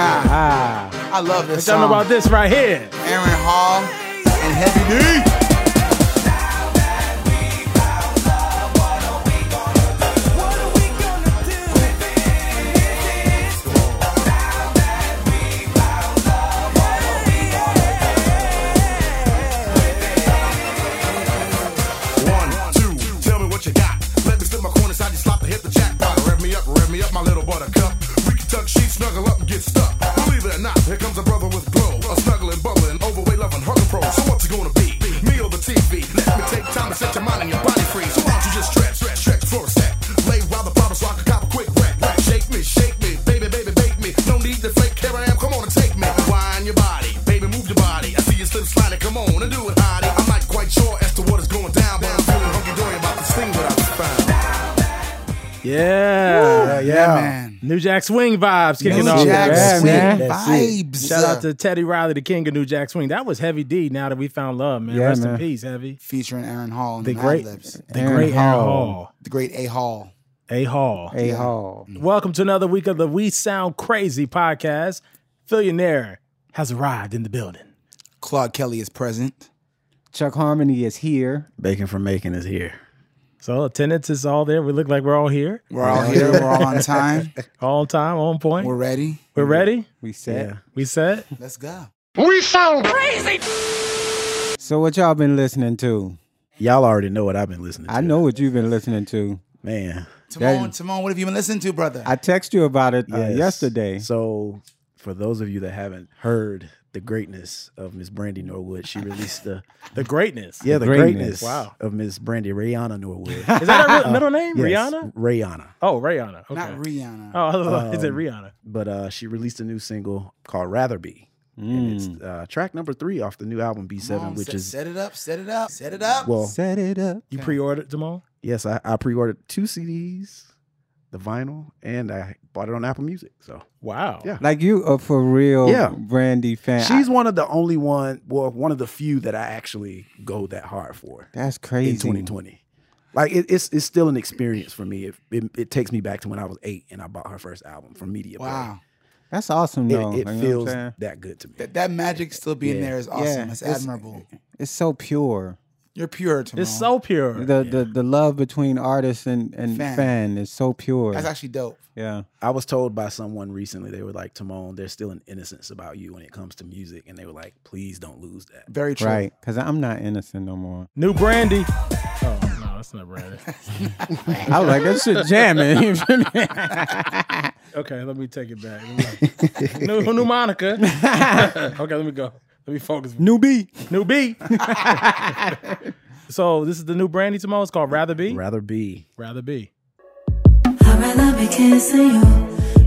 Man, Ah, I love this y'all know about this right here? Aaron Hall and Heavy D. Believe not, here comes a brother with glow. A snuggling, bubbling, overweight, loving, hug pro. So what's it gonna be? Me or the TV? Let me take time to set your mind and your body free. So why don't you just stretch, stretch, stretch for a sec? Lay while the bottle so I can cop a quick wreck. Shake me, shake me, baby, baby, bake me. No need to fake, here I am, come on and take me. Wind your body, baby, move your body. I see you slip sliding, come on and do it, hottie. I'm not quite sure as to what is going down, but I'm feeling hunky dory about this thing that I just found. Yeah. Yeah, man. New Jack Swing vibes kicking off. New off. Jack Yeah, Swing man. Vibes. Shout out to Teddy Riley, the king of New Jack Swing. That was Heavy D. Now that we found love, man. Yeah, Rest in peace, Heavy. featuring Aaron Hall and The the great, Lips. the Aaron great Aaron Hall. Hall. The great A Hall. A Hall. A Hall. Mm. Welcome to another week of the We Sound Crazy podcast. Billionaire has arrived in the building. Claude Kelly is present. Chuck Harmony is here. Bacon from Macon is here. So attendance is all there. We look like we're all here, We're all here. We're all on time. all on time, on point. We're ready. We're, ready. ready. We set. Yeah. We set. Let's go. We sound crazy. So what y'all been listening to? Y'all already know what I've been listening to. I know what you've been listening to. Man. Tamone, Tamone, what have you been listening to, brother? I text you about it uh, Yes. yesterday. So for those of you that haven't heard the greatness of Miss Brandy Norwood, she released the The greatness. yeah, the greatness. greatness, Wow. of Miss Brandy Rayana Norwood. Is that her real middle name? Yes, Rihanna? Rihanna. Oh, Rihanna. Okay. Not Rihanna. Oh, I was like, is it Um, Rihanna? But uh, she released a new single called Rather Be. And it's uh, track number three off the new album B7, Mom, which set, is set it up, set it up, set it up. well, Set it up. You pre-ordered Jamal? yes, I, I pre-ordered two CDs, the vinyl, and I bought it on Apple Music. So Wow. Yeah. Like you a for real Yeah. Brandy fan. She's one of the only one, well, one of the few that I actually go that hard for That's crazy. in 2020. Like it, it's it's still an experience for me. It, it it takes me back to when I was eight and I bought her first album from Media Play. wow. That's awesome It, though. it Like, you know feels that good to me. That, that magic still being Yeah. there is awesome. Yeah, it's, it's- admirable. It's so pure. You're pure, Tamone. It's so pure. The the the love between artist and, and Fan. fan. is so pure. That's actually dope. yeah. I was told by someone recently they were like, Tamone, there's still an innocence about you when it comes to music, and they were like, please don't lose that. Very true. Right. Because I'm not innocent no more. New Brandy. Oh, no, that's not Brandy. I was like, that shit jamming. You feel me? Okay, let me take it back. Let me- new, new Monica. okay, let me go. Let me focus. New B. New B. so this is the new Brandy Tamone. It's called Rather Be. Rather be. Rather Be. I'd rather be kissing you,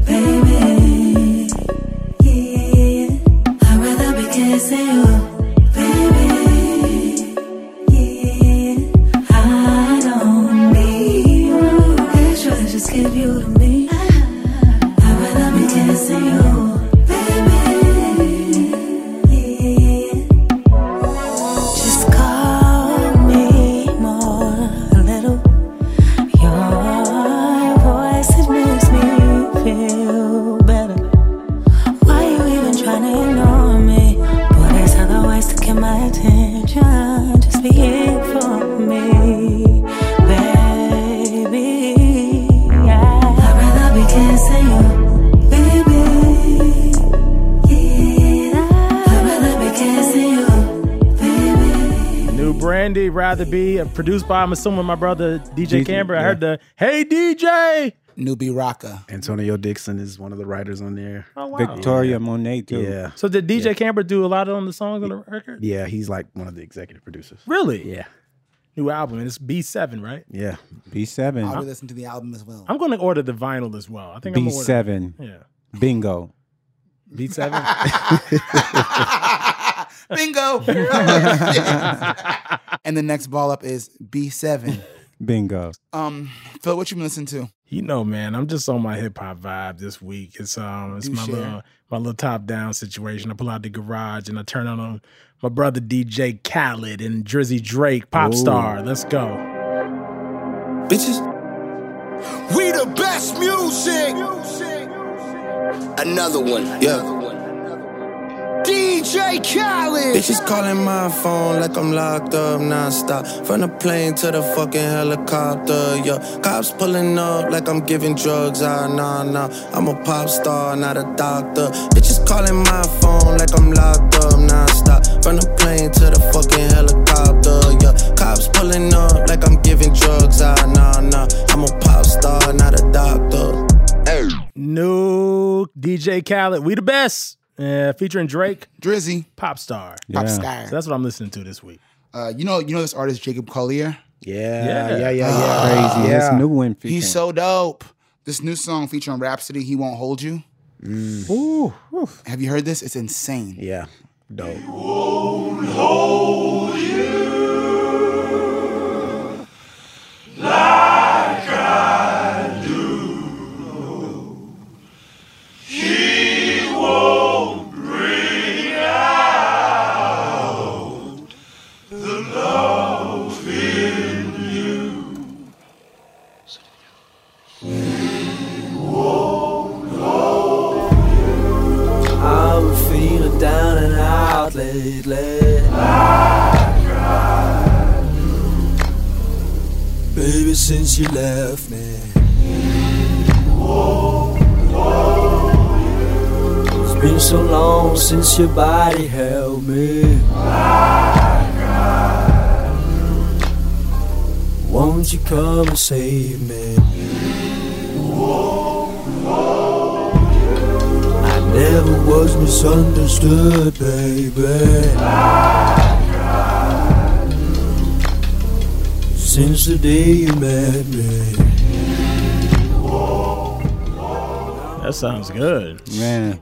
baby. Yeah. I'd rather be kissing you, baby. Yeah. I don't need you. Extra, just give you to me. I'd rather be kissing you, Brandy, Rather Be, uh, produced by, I'm assuming, my brother DJ DJ, Camper. I heard the Hey DJ. Newbie Rocka. Antonio Dixon is one of the writers on there. Oh, wow. Victoria Monet too. Yeah. So did DJ Camper do a lot on the songs on the record? Yeah, he's like one of the executive producers. Really? Yeah. New album, and it's B7, right? Yeah. B7. I'll be listening to the album as well. I'm going to order the vinyl as well. I think I'm. B7. Yeah. Bingo. B7. Bingo. and the next ball up is B7. Bingo. Um, Phil, what you been listening to? You know, man, I'm just on my hip hop vibe this week. It's um, it's Do my share. little my little top down situation. I pull out the garage and I turn on um, my brother DJ Khaled and Drizzy Drake, pop Ooh. star. Let's go. Bitches, We the best music. Another one, yeah. DJ Khaled. Bitches calling my phone like I'm locked up nonstop. From the plane to the fucking helicopter, yeah. Cops pulling up like I'm giving drugs, ah, nah, nah. I'm a pop star, not a doctor. Bitches calling my phone like I'm locked up nonstop. From the plane to the fucking helicopter, yeah. Cops pulling up like I'm giving drugs, ah, nah, nah. I'm a pop star, not a doctor. Hey. New DJ Khaled, we the best. Uh, featuring Drake, Drizzy, pop star. Pop Star. So that's what I'm listening to this week. Uh, you know, you know this artist Jacob Collier. Yeah, Yeah. yeah, yeah, yeah. Crazy. Yeah. This new one featuring. He's so dope. This new song featuring Rapsody, "He Won't Hold You." Ooh, ooh. Have you heard this? It's insane. Yeah, dope. I'm Baby, since you left me. It's been so long since your body held me. Won't you come and save me? I never was misunderstood, baby. Since the day you met me. That sounds good. Man,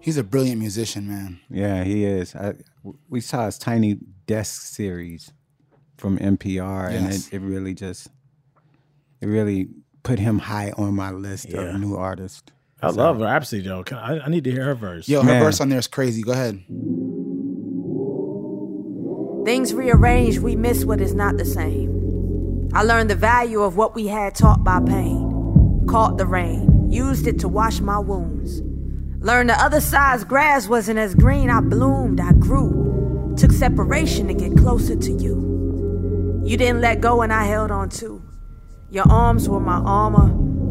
He's a brilliant musician, man. yeah, he is. I, we saw his Tiny Desk series from NPR, and it, it really just, it really put him high on my list Yeah. of new artists. I love Rapsody though. Can- I, I need to hear her verse. Yo, her Man. verse on there is crazy. Go ahead. Things rearranged, we miss what is not the same. I learned the value of what we had taught by pain. Caught the rain, used it to wash my wounds. Learned the other side's grass wasn't as green. I bloomed, I grew. Took separation to get closer to you. You didn't let go and I held on too. Your arms were my armor.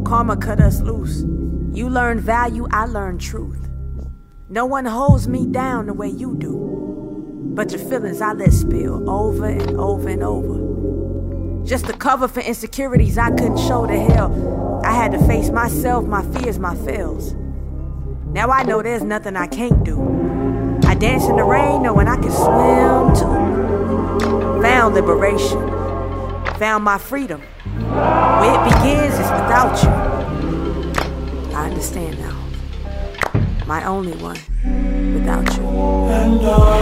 Karma cut us loose. You learned value, I learned truth. No one holds me down the way you do. But your feelings I let spill over and over and over. Just the cover for insecurities I couldn't show to hell. I had to face myself, my fears, my fails. Now I know there's nothing I can't do. I dance in the rain knowing I can swim too. Found liberation. Found my freedom. Where it begins is without you. I understand now. My only one without you.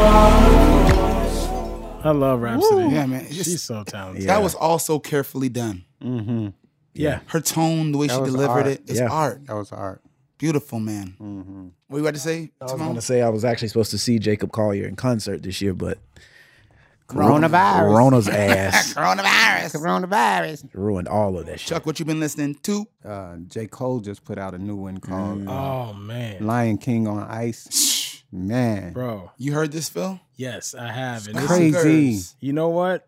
I love Rapsody. Yeah, man. It's She's so talented. That was all so carefully done. Mm-hmm. Yeah. Her tone, the way she delivered art. it, it's Yeah. art. That was art. Beautiful, man. What you about to say, I was going to say I was actually supposed to see Jacob Collier in concert this year, but Coronavirus. Corona's ass Coronavirus. Coronavirus. ruined all of that shit. Chuck, what you been listening to? Uh, J. Cole just put out a new one called uh, Oh man, Lion King on Ice. Man, bro. You heard this, Phil? Yes, I have. And crazy. You know what?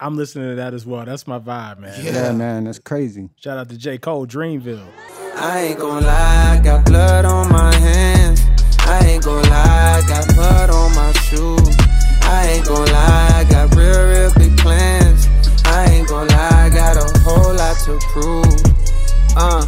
I'm listening to that as well. That's my vibe, man. Yeah. Yeah, man, that's crazy. Shout out to J. Cole, Dreamville. I ain't gon' lie, got blood on my hands. I ain't gon' lie, got mud on my shoes. I ain't gon' lie, I got real, real big plans. I ain't gon' lie, I got a whole lot to prove. Uh,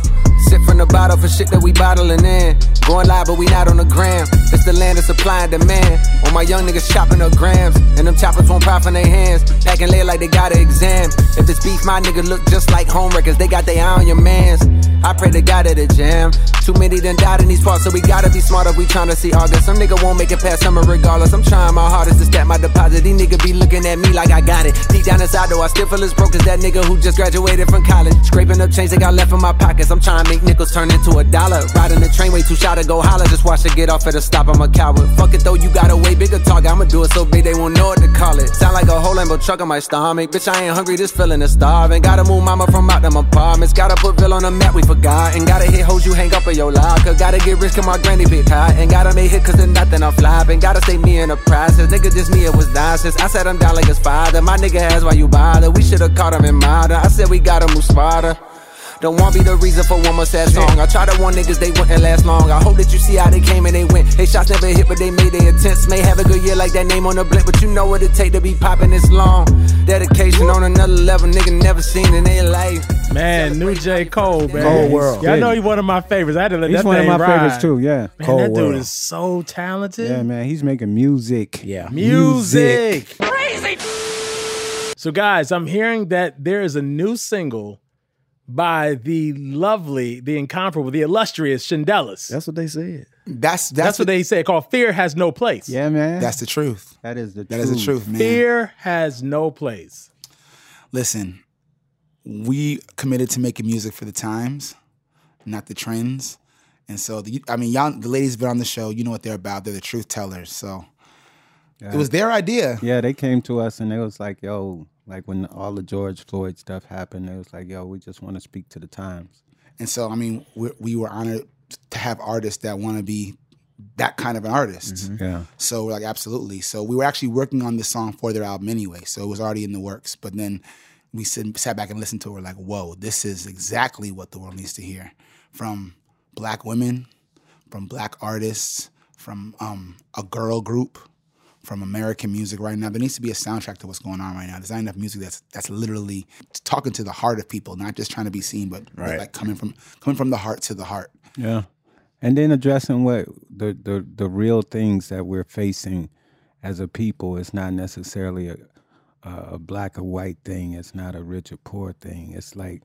sip from the bottle for shit that we bottling in. Going live, but we not on the gram. It's the land of supply and demand. All my young niggas chopping up grams, and them choppers won't pop in their hands. Packing late like they got an exam. If it's beef, my nigga look just like home records. They got their eye on your mans. I pray to God at the jam. Too many done died in these parts, so we gotta be smarter. We tryna see August. Some nigga won't make it past summer regardless. I'm trying my hardest to stack my deposit. These niggas be looking at me like I got it. Deep down inside though, I still feel as broke as that nigga who just graduated from college. Scraping up change they got left in my pockets. I'm trying to make nickels turn into a dollar. Riding the train way too shy to go holler. Just watch it get off at a stop. I'm a coward. Fuck it though, you got a way bigger target. I'ma do it so big they won't know what to call it. Sound like a whole Lambo truck on my stomach. Bitch, I ain't hungry, this feeling is starving. Gotta move mama from out them apartments. Gotta put Bill on the map, we forgot. And gotta hit hoes you hang up in your locker. Gotta get rich, cause my granny big hot. And gotta make hit cause there's nothing I'm flopping. Gotta stay me in the process. Nigga, just me, it was nonsense. I said I'm down like his father. My nigga has why you bother. We should've caught him in murder. I said we gotta move smarter. Don't want be the reason for one more sad song. I tried to warn niggas they wouldn't last long. I hope that you see how they came and they went. They shots never hit, but they made their attempts. May have a good year like that name on the blimp, but you know what it take to be popping this long. Dedication on another level, nigga never seen in their life. Man, new J. Cole, man. Cold world. Yeah, I know he's one of my favorites. I had to let He's that one of my ride. favorites too. Yeah, Man, Cold that dude world. is so talented. yeah, man. He's making music. Yeah. Music. Crazy. So, guys, I'm hearing that there is a new single by the lovely, the incomparable, the illustrious Shindellas. That's what they said. That's that's, That's what they say. Called "Fear Has No Place." Yeah, man. That's the truth. that is the That is the truth, man. Fear has no place. Listen, we committed to making music for the times, not the trends. And so, the, I mean, y'all, the ladies been on the show. You know what they're about. They're the truth tellers. So it was their idea. Yeah, they came to us and they was like, "Yo, like when all the George Floyd stuff happened, it was like, "Yo, we just want to speak to the times." And so, I mean, we, we were honored to have artists that want to be that kind of an artist. Yeah, So we're like, absolutely. So we were actually working on this song for their album anyway. So it was already in the works. But then we sit, sat back and listened to it. We're like, whoa, this is exactly what the world needs to hear from black women, from black artists, from um, a girl group, from American music right now. There needs to be a soundtrack to what's going on right now. There's not enough music that's that's literally talking to the heart of people, not just trying to be seen, but Right. like coming from coming from the heart to the heart. yeah. And then addressing what the the the real things that we're facing as a people. It's not necessarily a a black or white thing. It's not a rich or poor thing. It's like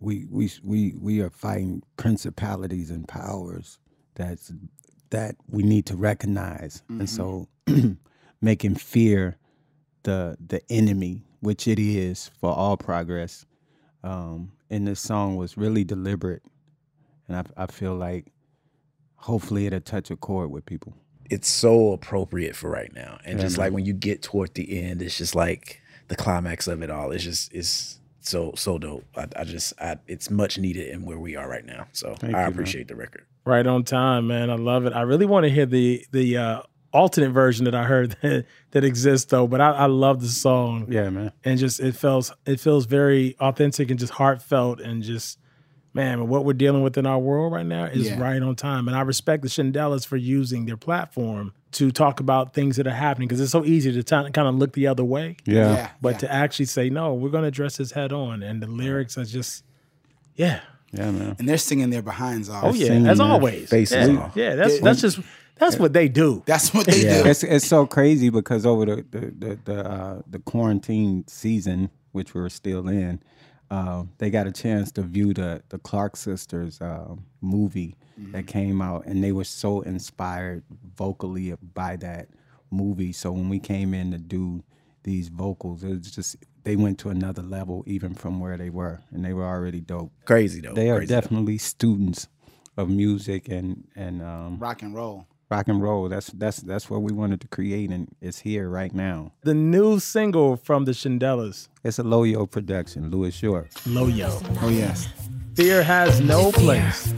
we we we we are fighting principalities and powers that's that we need to recognize, and mm-hmm. so making fear the the enemy, which it is for all progress. Um, in this song was really deliberate, and I I feel like hopefully it'll touch a chord with people. It's so appropriate for right now. And Yeah, just man. like when you get toward the end, it's just like the climax of it all. It's just it's so so dope. I, I just I it's much needed in where we are right now. So Thank I you, man. appreciate the record. Right on time, man. I love it. I really want to hear the the uh, alternate version that I heard that, that exists though. But I, I love the song. Yeah, man. and just it feels it feels very authentic and just heartfelt and just man what we're dealing with in our world right now is Yeah. right on time and i respect the Shindellas for using their platform to talk about things that are happening because it's so easy to kind of look the other way Yeah. Yeah. but yeah. to actually say no we're going to address this head on and the lyrics are just yeah Yeah, man. and they're singing their behinds off. oh yeah as always faces yeah, off. yeah that's Yeah. that's just that's what they do That's what they Yeah. do. It's it's so crazy because over the the the the, uh, the quarantine season, which we're still in, uh, they got a chance to view the the Clark sisters uh, movie that came out, and they were so inspired vocally by that movie. So when we came in to do these vocals, it was just they went to another level even from where they were, and they were already dope. Crazy though. They are Crazy, though. definitely students of music and and um, Rock and roll. Rock and roll. That's that's that's what we wanted to create, and it's here right now. the new single from the shindellas It's a Loyo production, Louis Short. loyo Oh yes. fear has no place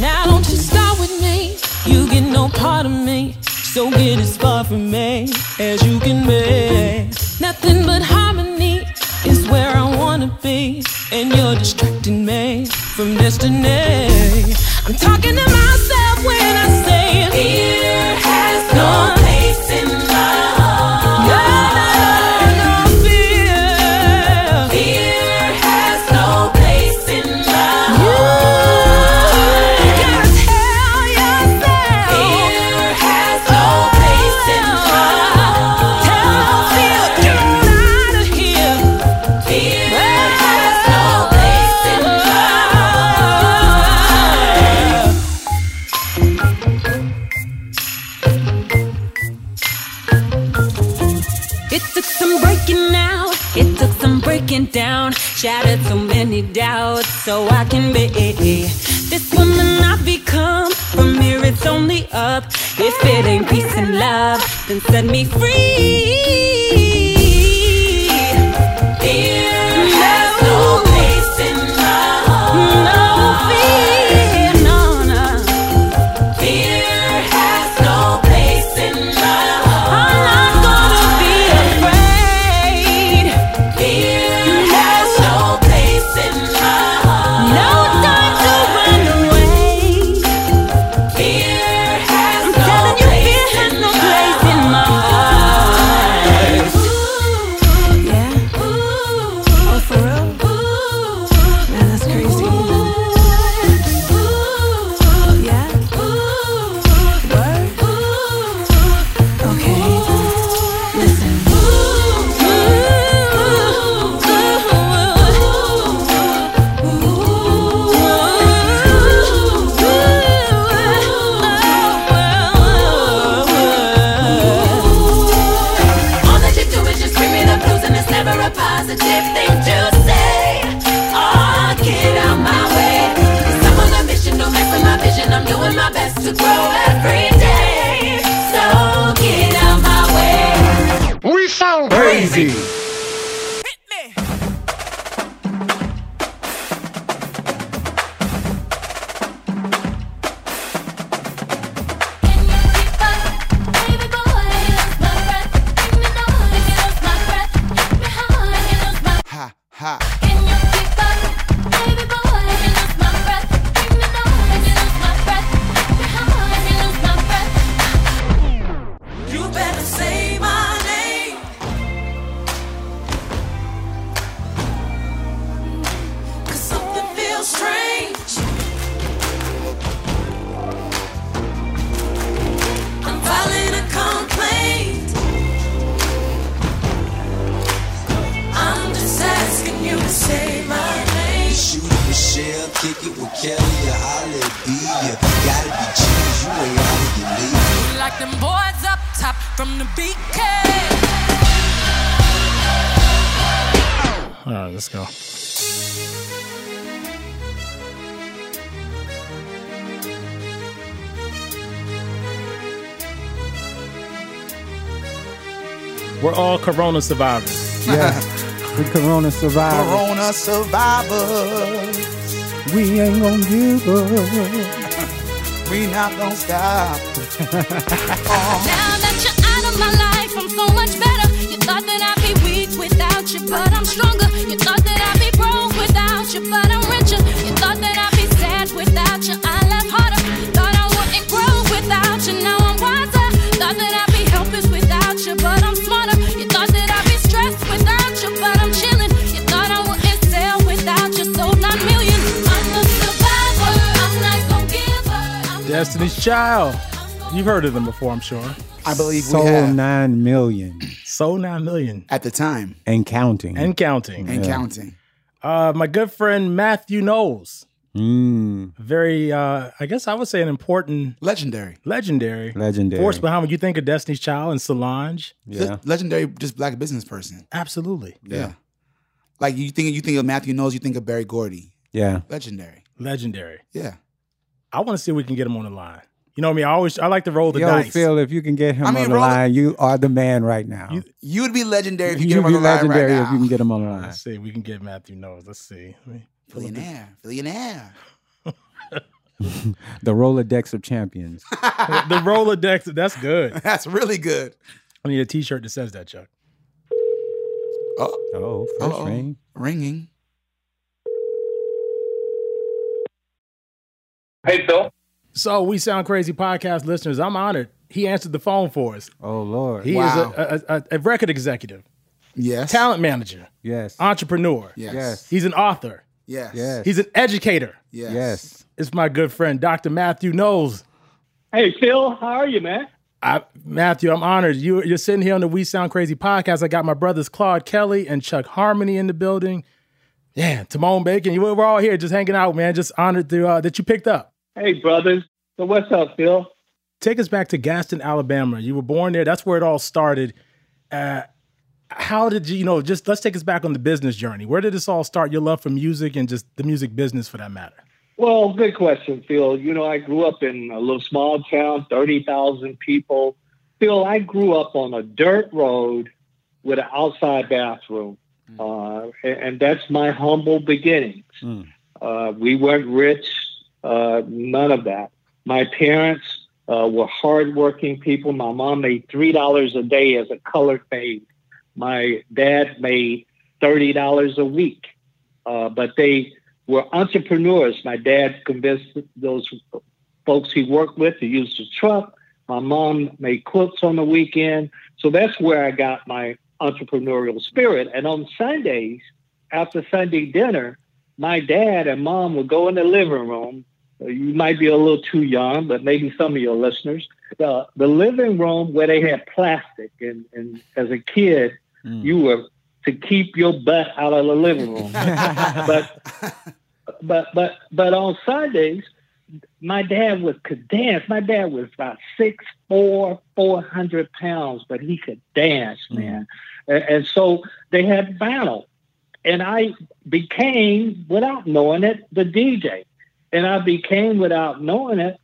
Now don't you start with me. You get no part of me. So get as far from me as you can be. Nothing but harmony is where I wanna be. And you're distracting me from destiny. I'm talking to myself down. Shattered so many doubts so I can be this woman I've become. From here it's only up. If it ain't peace and love, then set me free. Corona survivors. Yeah. we Corona survivors. Corona survivors. We ain't gonna give up. We not gonna stop. Now that you're out of my life, Destiny's Child. You've heard of them before, I'm sure. I believe Sold we have nine million Sold 9 million at the time and counting. and counting. and counting. Uh, my good friend Mathew Knowles, Mm, very, uh, I guess I would say an important, Legendary. legendary legendary. force behind when you think of Destiny's Child and Solange. Yeah. Le- legendary, just black business person. Absolutely. Yeah. Like you think you think of Mathew Knowles, you think of Berry Gordy. Yeah. Legendary. Legendary. Yeah. I want to see if we can get him on the line. You know what I mean? I always, I like to roll the Yo, dice. Phil, if you can get him I mean, on the roll the- line, you are the man right now. You- You would be legendary if you You get him would on be the line right legendary now. if you can get him on the line. Let's see. We can get Mathew Knowles. Let's see. Let me pull up Billionaire. Billionaire. The Rolodex of champions. the, the Rolodex. That's good. That's really good. I need a T-shirt that says that, Chuck. Oh, Oh, first uh-oh. ring. ringing. Hey, Phil. So we sound crazy podcast listeners. I'm honored. He answered the phone for us. Oh Lord. He Wow. is a, a, a, a record executive, Yes. talent manager, yes. entrepreneur. Yes. Yes. He's an author. Yes. Yes. He's an educator. Yes. Yes. It's my good friend, Dr. Mathew Knowles. Hey, Phil. How are you, man? I, Mathew, I'm honored. You, you're sitting here on the We Sound Crazy podcast. I got my brothers Claude Kelly and Chuck Harmony in the building. Yeah, Tamone Bacon. You- We're all here just hanging out, man. Just honored to, uh, that you picked up. Hey, brothers. So what's up, Phil? Take us back to Gadsden, Alabama. You were born there. That's where it all started. Uh, how did you, you know, just let's take us back on the business journey. Where did this all start? Your love for music and just the music business for that matter? Well, good question, Phil. You know, I grew up in a little small town, 30,000 people. Phil, I grew up on a dirt road with an outside bathroom. Uh, and, and that's my humble beginnings. Uh, we weren't rich, uh, none of that. My parents uh, were hardworking people. My mom made $3 a day as a colored maid. My dad made $30 a week. Uh, but they were entrepreneurs. My dad convinced those folks he worked with to use the truck. My mom made quilts on the weekend. So that's where I got my entrepreneurial spirit. And on Sundays, after Sunday dinner, my dad and mom would go in the living room. Uh, You might be a little too young, but maybe some of your listeners. The, the living room where they had plastic, and, and as a kid, you were to keep your butt out of the living room. but but but but on Sundays, my dad was could dance. My dad was about six four, four hundred pounds, but he could dance, mm. man. And, and so they had battle, and I became, without knowing it, the DJ, and I became, without knowing it,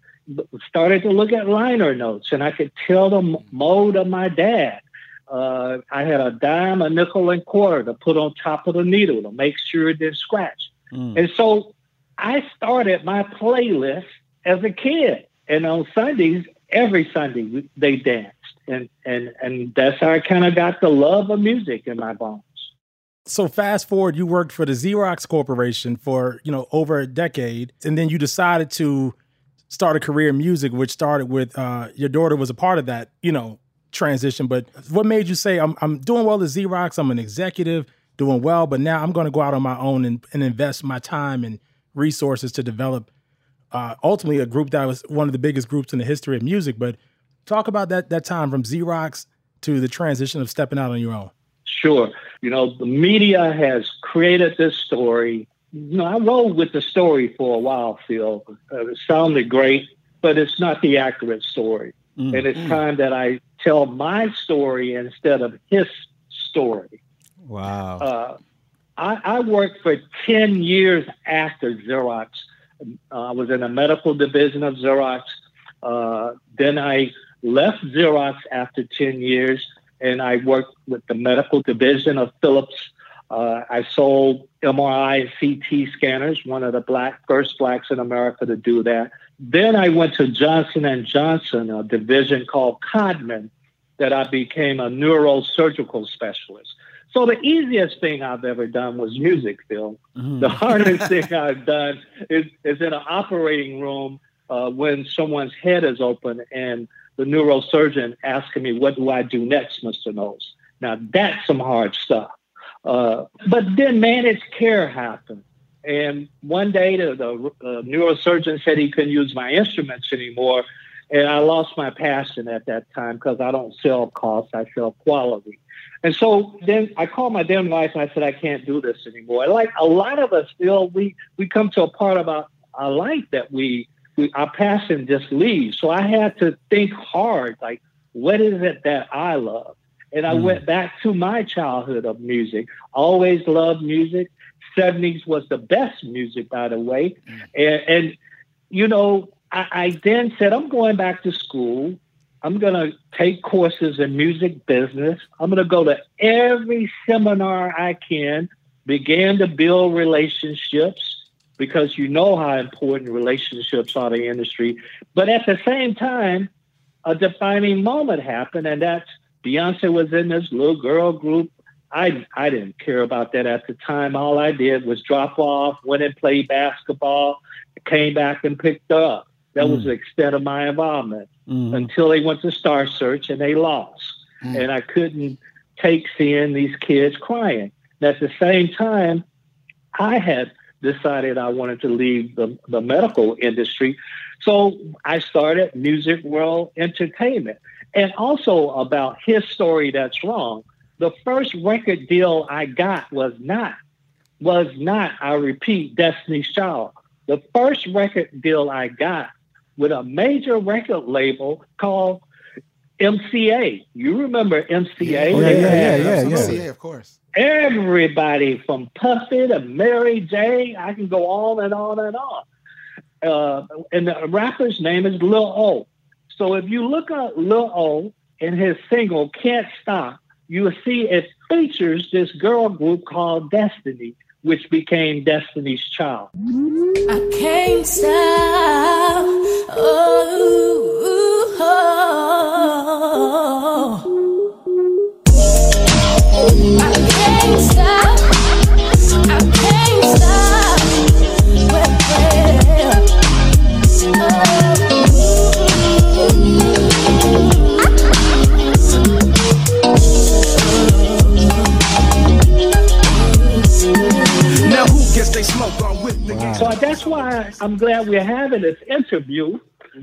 started to look at liner notes, and I could tell the m- mm. mode of my dad. Uh, I had a dime, a nickel, and quarter to put on top of the needle to make sure it didn't scratch. Mm. And so I started my playlist as a kid, and on Sundays, every Sunday they danced, and and and that's how I kind of got the love of music in my bones. So fast forward, you worked for the Xerox Corporation for you know over a decade, and then you decided to start a career in music, which started with uh, your daughter was a part of that you know transition. But what made you say I'm I'm doing well at Xerox? I'm an executive, doing well, but now I'm going to go out on my own and, and invest my time and resources to develop uh, ultimately a group that was one of the biggest groups in the history of music. But talk about that that time from Xerox to the transition of stepping out on your own. Sure. You know, the media has created this story. You know, I rolled with the story for a while, Phil. Uh, it sounded great, but it's not the accurate story. Mm. And it's time that I tell my story instead of his story. Wow. Uh, I, I worked for 10 years after Xerox. Uh, I was in the medical division of Xerox. Uh, then I left Xerox after 10 years and I worked with the medical division of Philips. Uh, I sold MRI CT scanners, one of the black first blacks in America to do that. Then I went to Johnson and Johnson, a division called Codman, that I became a neurosurgical specialist. So the easiest thing I've ever done was music, Phil. The hardest thing I've done is, is in an operating room uh, when someone's head is open and the neurosurgeon asking me, what do I do next, Mr. Knowles? Now that's some hard stuff. Uh, but then managed care happened. And one day the, the uh, neurosurgeon said he couldn't use my instruments anymore. And I lost my passion at that time because I don't sell cost, I sell quality. And so then I called my then wife and I said, I can't do this anymore. Like a lot of us still, we, we come to a part of our, our life that we, we, our passion just leaves. So I had to think hard, like, what is it that I love? And I mm-hmm. went back to my childhood of music. Always loved music. 70s was the best music, by the way. Mm. And, and you know, I, I then said, I'm going back to school. I'm going to take courses in music business. I'm going to go to every seminar I can, began to build relationships because you know how important relationships are to the industry. But at the same time, a defining moment happened, and that's Beyonce was in this little girl group. I I didn't care about that at the time. All I did was drop off, went and played basketball, came back and picked up. That was mm. the extent of my involvement mm-hmm. until they went to Star Search and they lost. Mm. And I couldn't take seeing these kids crying. And at the same time, I had decided I wanted to leave the, the medical industry. So I started Music World Entertainment. And also about his story that's wrong. The first record deal I got was not, was not, I repeat, Destiny's Child. The first record deal I got with a major record label called MCA. You remember MCA? Oh, yeah, yeah, yeah, yeah, yeah. MCA, of course. Everybody from Puffy to Mary J. I can go on and on and on. Uh, and the rapper's name is Lil O. So if you look at Lil O and his single "Can't Stop," you will see it features this girl group called Destiny, which became Destiny's Child. I can't stop. Oh, oh. oh. I can't stop. Smoke on with the So that's why I'm glad we're having this interview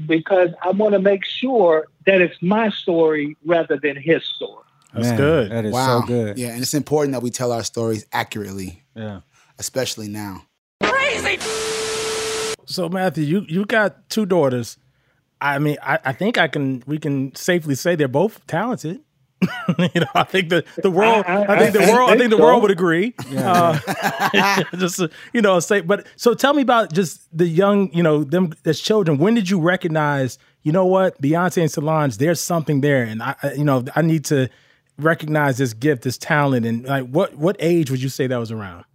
because I want to make sure that it's my story rather than his story. That's Man, good. That is wow. so good. Yeah, and it's important that we tell our stories accurately, Yeah. especially now. Crazy. So Mathew, you you got two daughters. I mean, I, I think I can we can safely say they're both talented. you know, I think the the world. I, I- think the I world. I think think the so. world would agree. Uh, just uh, you know, say. But so tell me about just the young. You know, them as children. When did you recognize? You know what, Beyonce and Solange. There's something there, and I, I- you know, I need to recognize this gift, this talent, and like what what age would you say that was around?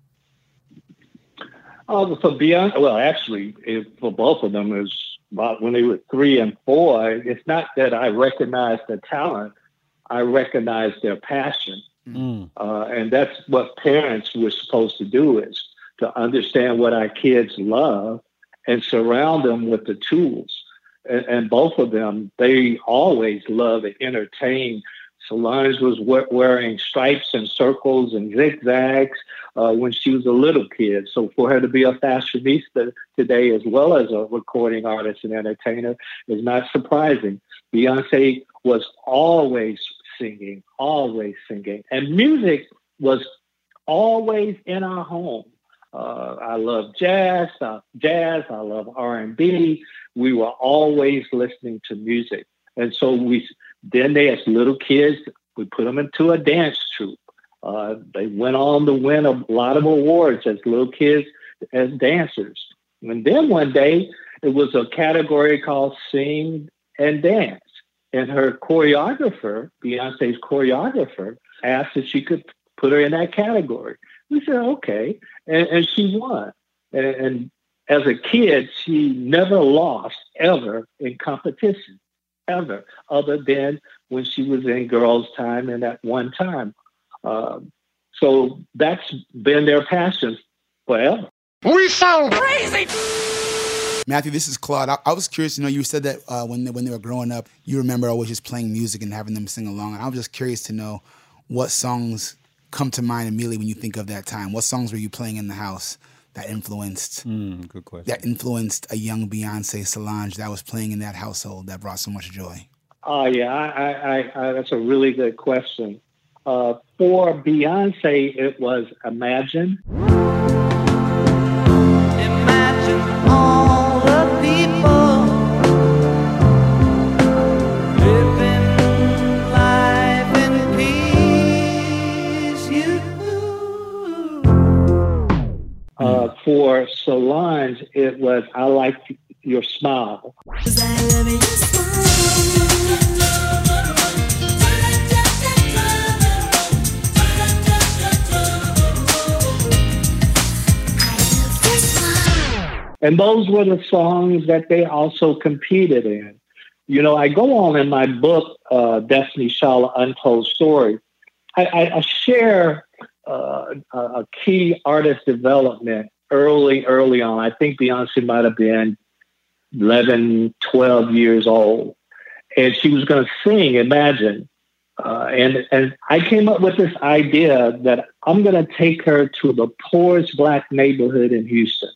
Oh, for Beyonce, well, actually, it, for both of them, is about when they were three and four. It's not that I recognized the talent; I recognized their passion, Mm. uh, and that's what parents were supposed to do: is to understand what our kids love and surround them with the tools. And, and both of them, they always love and entertain. Solange was wearing stripes and circles and zigzags uh, when she was a little kid. So for her to be a fashionista today, as well as a recording artist and entertainer, is not surprising. Beyonce was always singing, always singing, and music was always in our home. Uh, I love jazz, uh, jazz. I love R and B. We were always listening to music, and so we then they as little kids we put them into a dance troupe. Uh, they went on to win a lot of awards as little kids as dancers. And then one day it was a category called sing and dance. And her choreographer, Beyonce's choreographer, asked if she could put her in that category. We said, okay. And, and she won. And, and as a kid, she never lost ever in competition, ever, other than when she was in Girls Tyme and at one time. Um, so that's been their passion forever. We sound crazy. Mathew, this is Claude. I, I was curious to know you said that uh, when they, when they were growing up, you remember always just playing music and having them sing along. And I was just curious to know what songs come to mind immediately when you think of that time. What songs were you playing in the house that influenced Mm, good question. that influenced a young Beyonce Solange that was playing in that household that brought so much joy? Oh yeah, I, I, I, I, that's a really good question. Uh, for Beyonce, it was Imagine. Imagine for Solange, it was I Like Your Smile. And those were the songs that they also competed in. You know, I go on in my book, uh, Destiny's Child Untold Story. I, I, I share uh, a a key artist development early, early on. I think Beyonce might have been 11, 12 years old. And she was going to sing Imagine. Uh, and, and I came up with this idea that I'm going to take her to the poorest black neighborhood in Houston.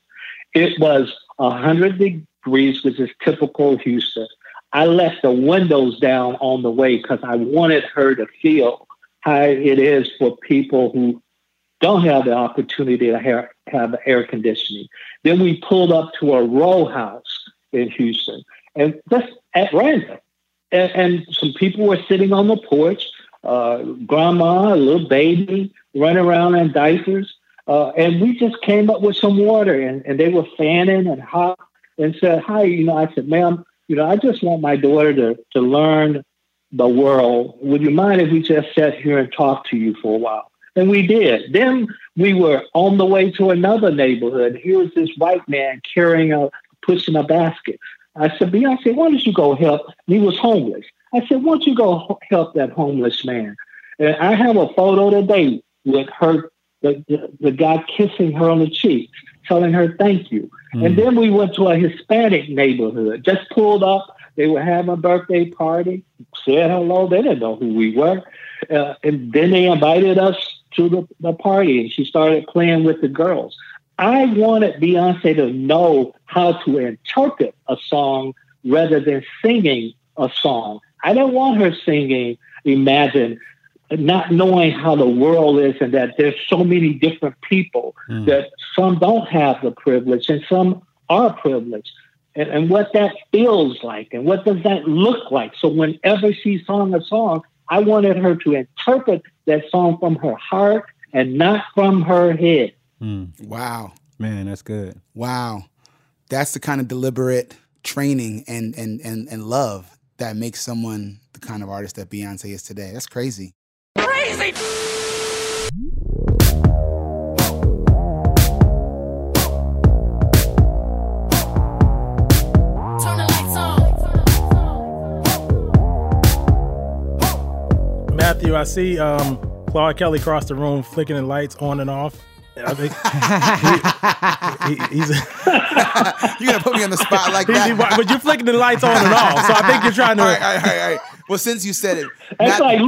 It was 100 degrees, which is typical Houston. I left the windows down on the way because I wanted her to feel how it is for people who don't have the opportunity to have, air conditioning. Then we pulled up to a row house in Houston and just at random. and, and some people were sitting on the porch. Uh, grandma, a little baby, running around in diapers. Uh, and we just came up with some water and, and they were fanning and hot and said, Hi, you know, I said, ma'am, you know, I just want my daughter to, to learn the world. Would you mind if we just sat here and talk to you for a while? And we did. Then we were on the way to another neighborhood. Here was this white man carrying a, pushing a basket. I said, Beyonce, why don't you go help? And he was homeless. I said, why don't you go help that homeless man? And I have a photo today with her, the, the, the guy kissing her on the cheek, telling her thank you. Mm. And then we went to a Hispanic neighborhood, just pulled up. They were having a birthday party, said hello. They didn't know who we were. Uh, and then they invited us to the, the party and she started playing with the girls. I wanted Beyonce to know how to interpret a song rather than singing a song. I didn't want her singing Imagine, not knowing how the world is and that there's so many different people mm. that some don't have the privilege and some are privileged. And, and what that feels like and what does that look like. So whenever she sung a song, I wanted her to interpret that song from her heart and not from her head. Mm. Wow. Man, that's good. Wow. That's the kind of deliberate training and, and, and, and love that makes someone the kind of artist that Beyonce is today. That's crazy. Crazy! Mathew, I see um, Claude Kelly across the room flicking the lights on and off. I think he, he, he's. you're gonna put me on the spot like that, but you're flicking the lights on and off, so I think you're trying to. All right, all right, all right. Well, since you said it, it's like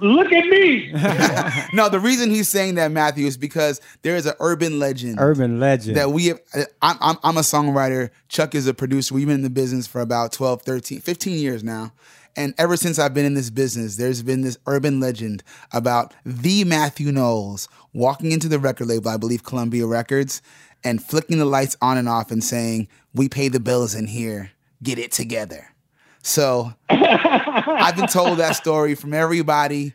look at me. no, the reason he's saying that, Mathew, is because there is an urban legend. Urban legend. That we have. I'm, I'm, I'm a songwriter. Chuck is a producer. We've been in the business for about 12, 13, 15 years now. And ever since I've been in this business, there's been this urban legend about the Mathew Knowles walking into the record label, I believe Columbia Records, and flicking the lights on and off and saying, We pay the bills in here, get it together. So I've been told that story from everybody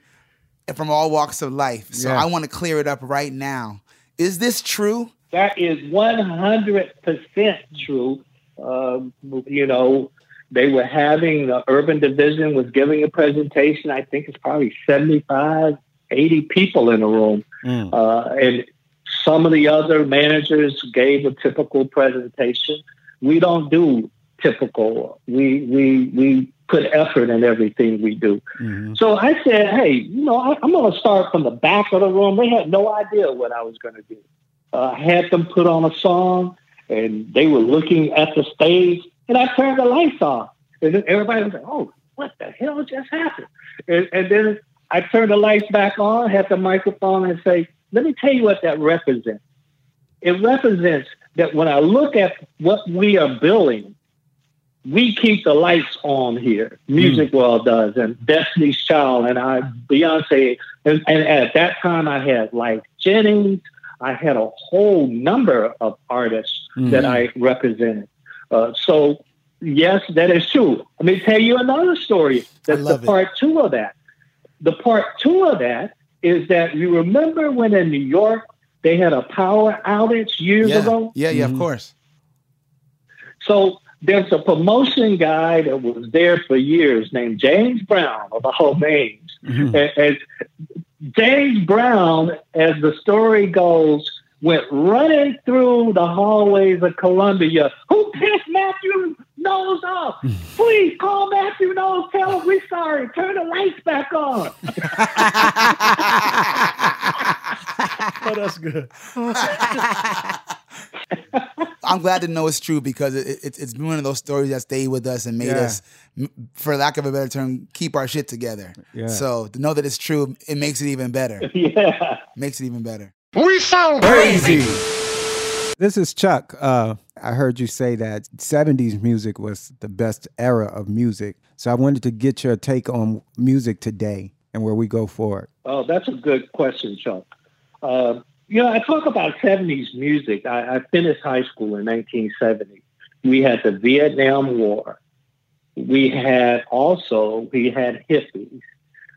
and from all walks of life. So yeah. I want to clear it up right now. Is this true? That is 100% true. Uh, you know, they were having the urban division was giving a presentation. I think it's probably 75, 80 people in the room. Mm. Uh, and some of the other managers gave a typical presentation. We don't do typical. We we we put effort in everything we do. Mm-hmm. So I said, hey, you know, I, am going to start from the back of the room. They had no idea what I was going to do. Uh, I had them put on a song, and they were looking at the stage and I turned the lights off. And everybody was like, oh, what the hell just happened? And, and then I turned the lights back on, had the microphone, and say, let me tell you what that represents. It represents that when I look at what we are building, we keep the lights on here. Music mm. World does, and Destiny's Child, and I, Beyonce, and, and at that time I had like Jennings. I had a whole number of artists mm-hmm. that I represented. Uh, so, yes, that is true. Let me tell you another story. That's the part it. two of that. The part two of that is that you remember when in New York they had a power outage years yeah. ago? Yeah, yeah, mm-hmm. of course. So there's a promotion guy that was there for years named James Brown of all names. Mm-hmm. And, and James Brown, as the story goes, went running through the hallways of Columbia. Who pissed Mathew Knowles off? Please call Mathew Knowles. Tell him we're sorry. Turn the lights back on. oh, that's good. I'm glad to know it's true because it, it, has been one of those stories that stayed with us and made yeah. us, for lack of a better term, keep our shit together. Yeah. So to know that it's true, it makes it even better. Yeah. Makes it even better. We sound crazy. This is Chuck. Uh, I heard you say that 70s music was the best era of music. So I wanted to get your take on music today and where we go forward. Oh, that's a good question, Chuck. Uh, you know, I talk about 70s music. I, I finished high school in 1970. We had the Vietnam War. we had also we had hippies.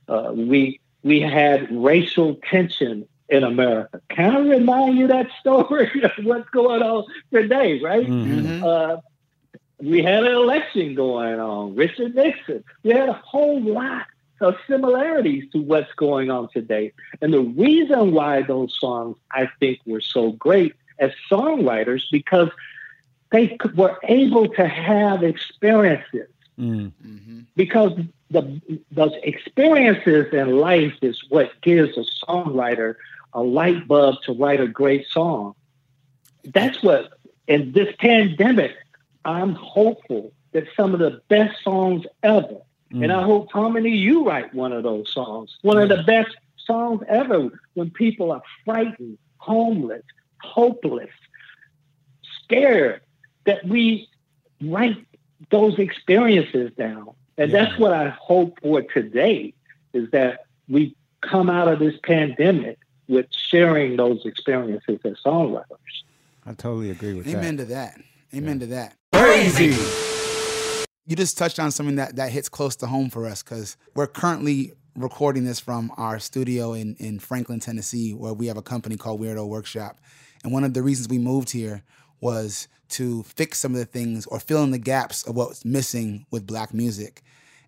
Uh, we we had racial tension in America. Can I remind you that story of what's going on today, right? Mm-hmm. Uh, we had an election going on, Richard Nixon. We had a whole lot of similarities to what's going on today. And the reason why those songs, I think, were so great as songwriters because they were able to have experiences Mm. because the those experiences in life is what gives a songwriter a light bulb to write a great song. That's what in this pandemic, I'm hopeful that some of the best songs ever, and mm. I hope Harmony, you write one of those songs, one of the mm. best songs ever when people are frightened, homeless, hopeless, scared, that we write those experiences down. And that's what I hope for today is that we come out of this pandemic with sharing those experiences as songwriters. I totally agree with Amen that. Amen to that. Amen to that. Crazy. You just touched on something that, that hits close to home for us because we're currently recording this from our studio in, in Franklin, Tennessee, where we have a company called Weirdo Workshop. And one of the reasons we moved here was to fix some of the things or fill in the gaps of what's missing with black music.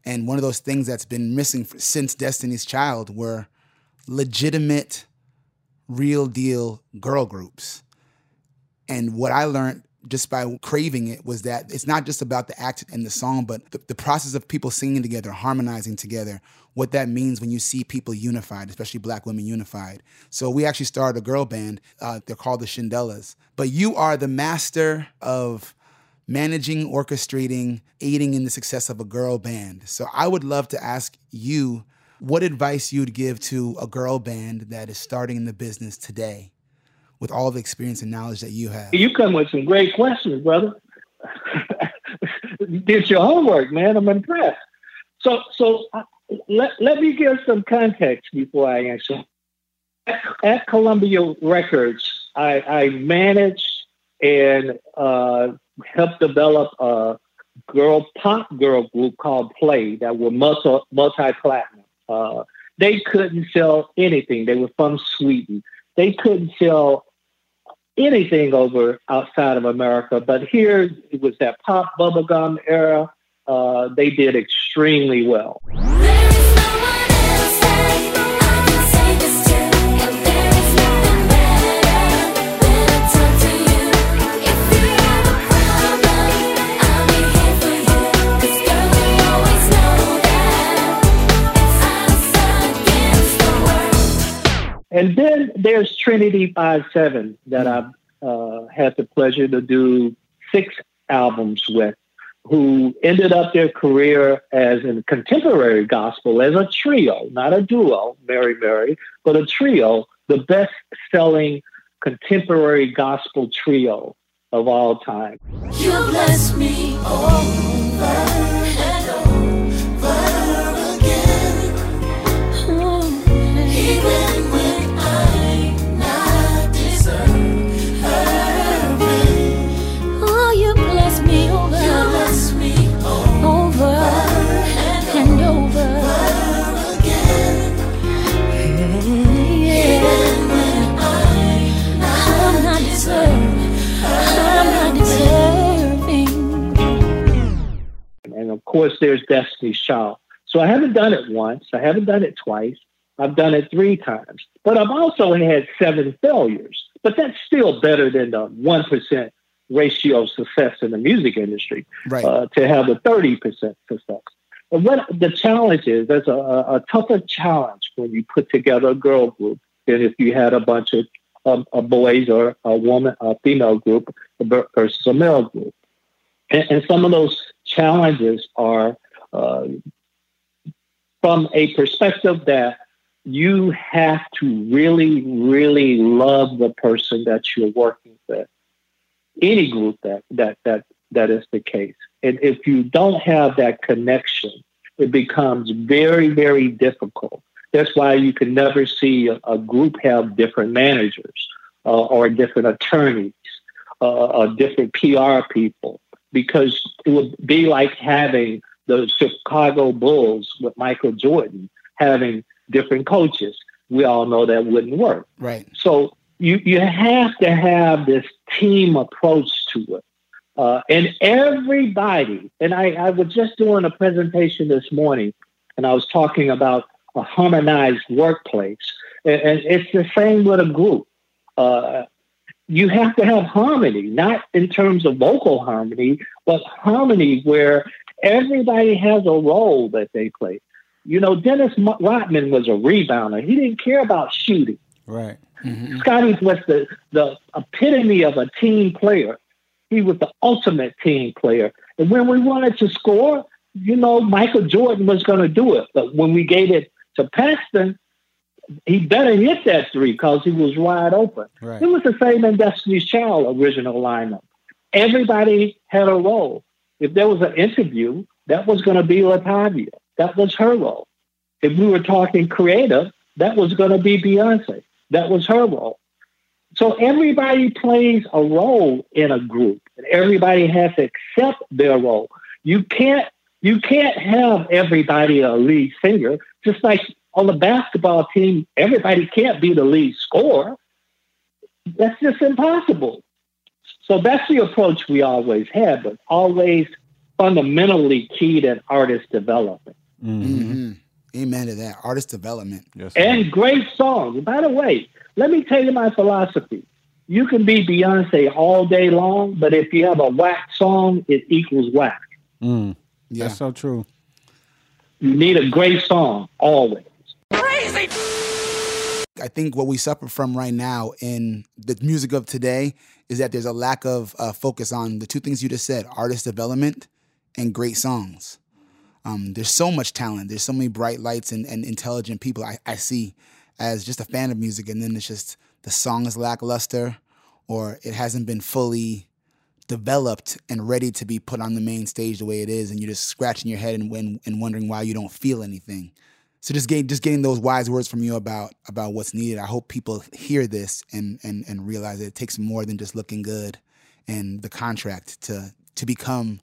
And one of those things that's been missing for, since Destiny's Child were legitimate, real deal girl groups. And what I learned just by craving it was that it's not just about the act and the song, but the, the process of people singing together, harmonizing together, what that means when you see people unified, especially black women unified. So we actually started a girl band. Uh, they're called the Shindellas. But you are the master of managing, orchestrating, aiding in the success of a girl band. So I would love to ask you what advice you'd give to a girl band that is starting in the business today with all the experience and knowledge that you have. You come with some great questions, brother. Did your homework, man. I'm impressed. So, so let, let me give some context before I answer. At, at Columbia Records, I, I managed and uh, helped develop a girl pop girl group called Play that were multi multi platinum. Uh, they couldn't sell anything. They were from Sweden. They couldn't sell anything over outside of America. But here it was that pop bubblegum era. Uh, they did extremely well. And then there's Trinity Five Seven that I've uh, had the pleasure to do six albums with, who ended up their career as in contemporary gospel as a trio, not a duo, Mary Mary, but a trio, the best selling contemporary gospel trio of all time. You bless me over course, there's Destiny's Child. So I haven't done it once. I haven't done it twice. I've done it three times. But I've also had seven failures. But that's still better than the 1% ratio of success in the music industry Right. uh, to have a 30% success. And what the challenge is, there's a, a a tougher challenge when you put together a girl group than if you had a bunch of um, uh, boys or a woman, a female group versus a male group. And, and some of those challenges are uh, from a perspective that you have to really, really love the person that you're working with. Any group that that that that is the case. And if you don't have that connection, it becomes very, very difficult. That's why you can never see a, a group have different managers uh, or different attorneys uh, or different PR people because it would be like having the Chicago Bulls with Michael Jordan having different coaches. We all know that wouldn't work. Right. So you you have to have this team approach to it. Uh, and everybody, and I, I was just doing a presentation this morning, and I was talking about a harmonized workplace. And, and it's the same with a group. Uh, you have to have harmony, not in terms of vocal harmony, but harmony where everybody has a role that they play. You know, Dennis Rodman was a rebounder. He didn't care about shooting. Right. Mm-hmm. Scottie was the, the epitome of a team player. He was the ultimate team player. And when we wanted to score, you know, Michael Jordan was going to do it. But when we gave it to Paxson, he better hit that three because he was wide open. Right. It was the same in Destiny's Child original lineup. Everybody had a role. If there was an interview, that was going to be LaTavia. That was her role. If we were talking creative, that was going to be Beyonce. That was her role. So everybody plays a role in a group, and everybody has to accept their role. You can't you can't have everybody a lead singer. Just like on the basketball team, everybody can't be the lead scorer. That's just impossible. So that's the approach we always had, but always fundamentally keyed at artist development. hmm Amen to that. Artist development. Yes. and great songs. By the way, let me tell you my philosophy. You can be Beyonce all day long, but if you have a whack song, it equals whack. Mm. Yeah. That's so true. You need a great song always. I think what we suffer from right now in the music of today is that there's a lack of uh, focus on the two things you just said artist development and great songs. Um, there's so much talent. There's so many bright lights and, and intelligent people I, I see as just a fan of music. And then it's just the song is lackluster or it hasn't been fully developed and ready to be put on the main stage the way it is. And you're just scratching your head and, and, and wondering why you don't feel anything. So just getting just getting those wise words from you about about what's needed. I hope people hear this and and and realize that it takes more than just looking good and the contract to to become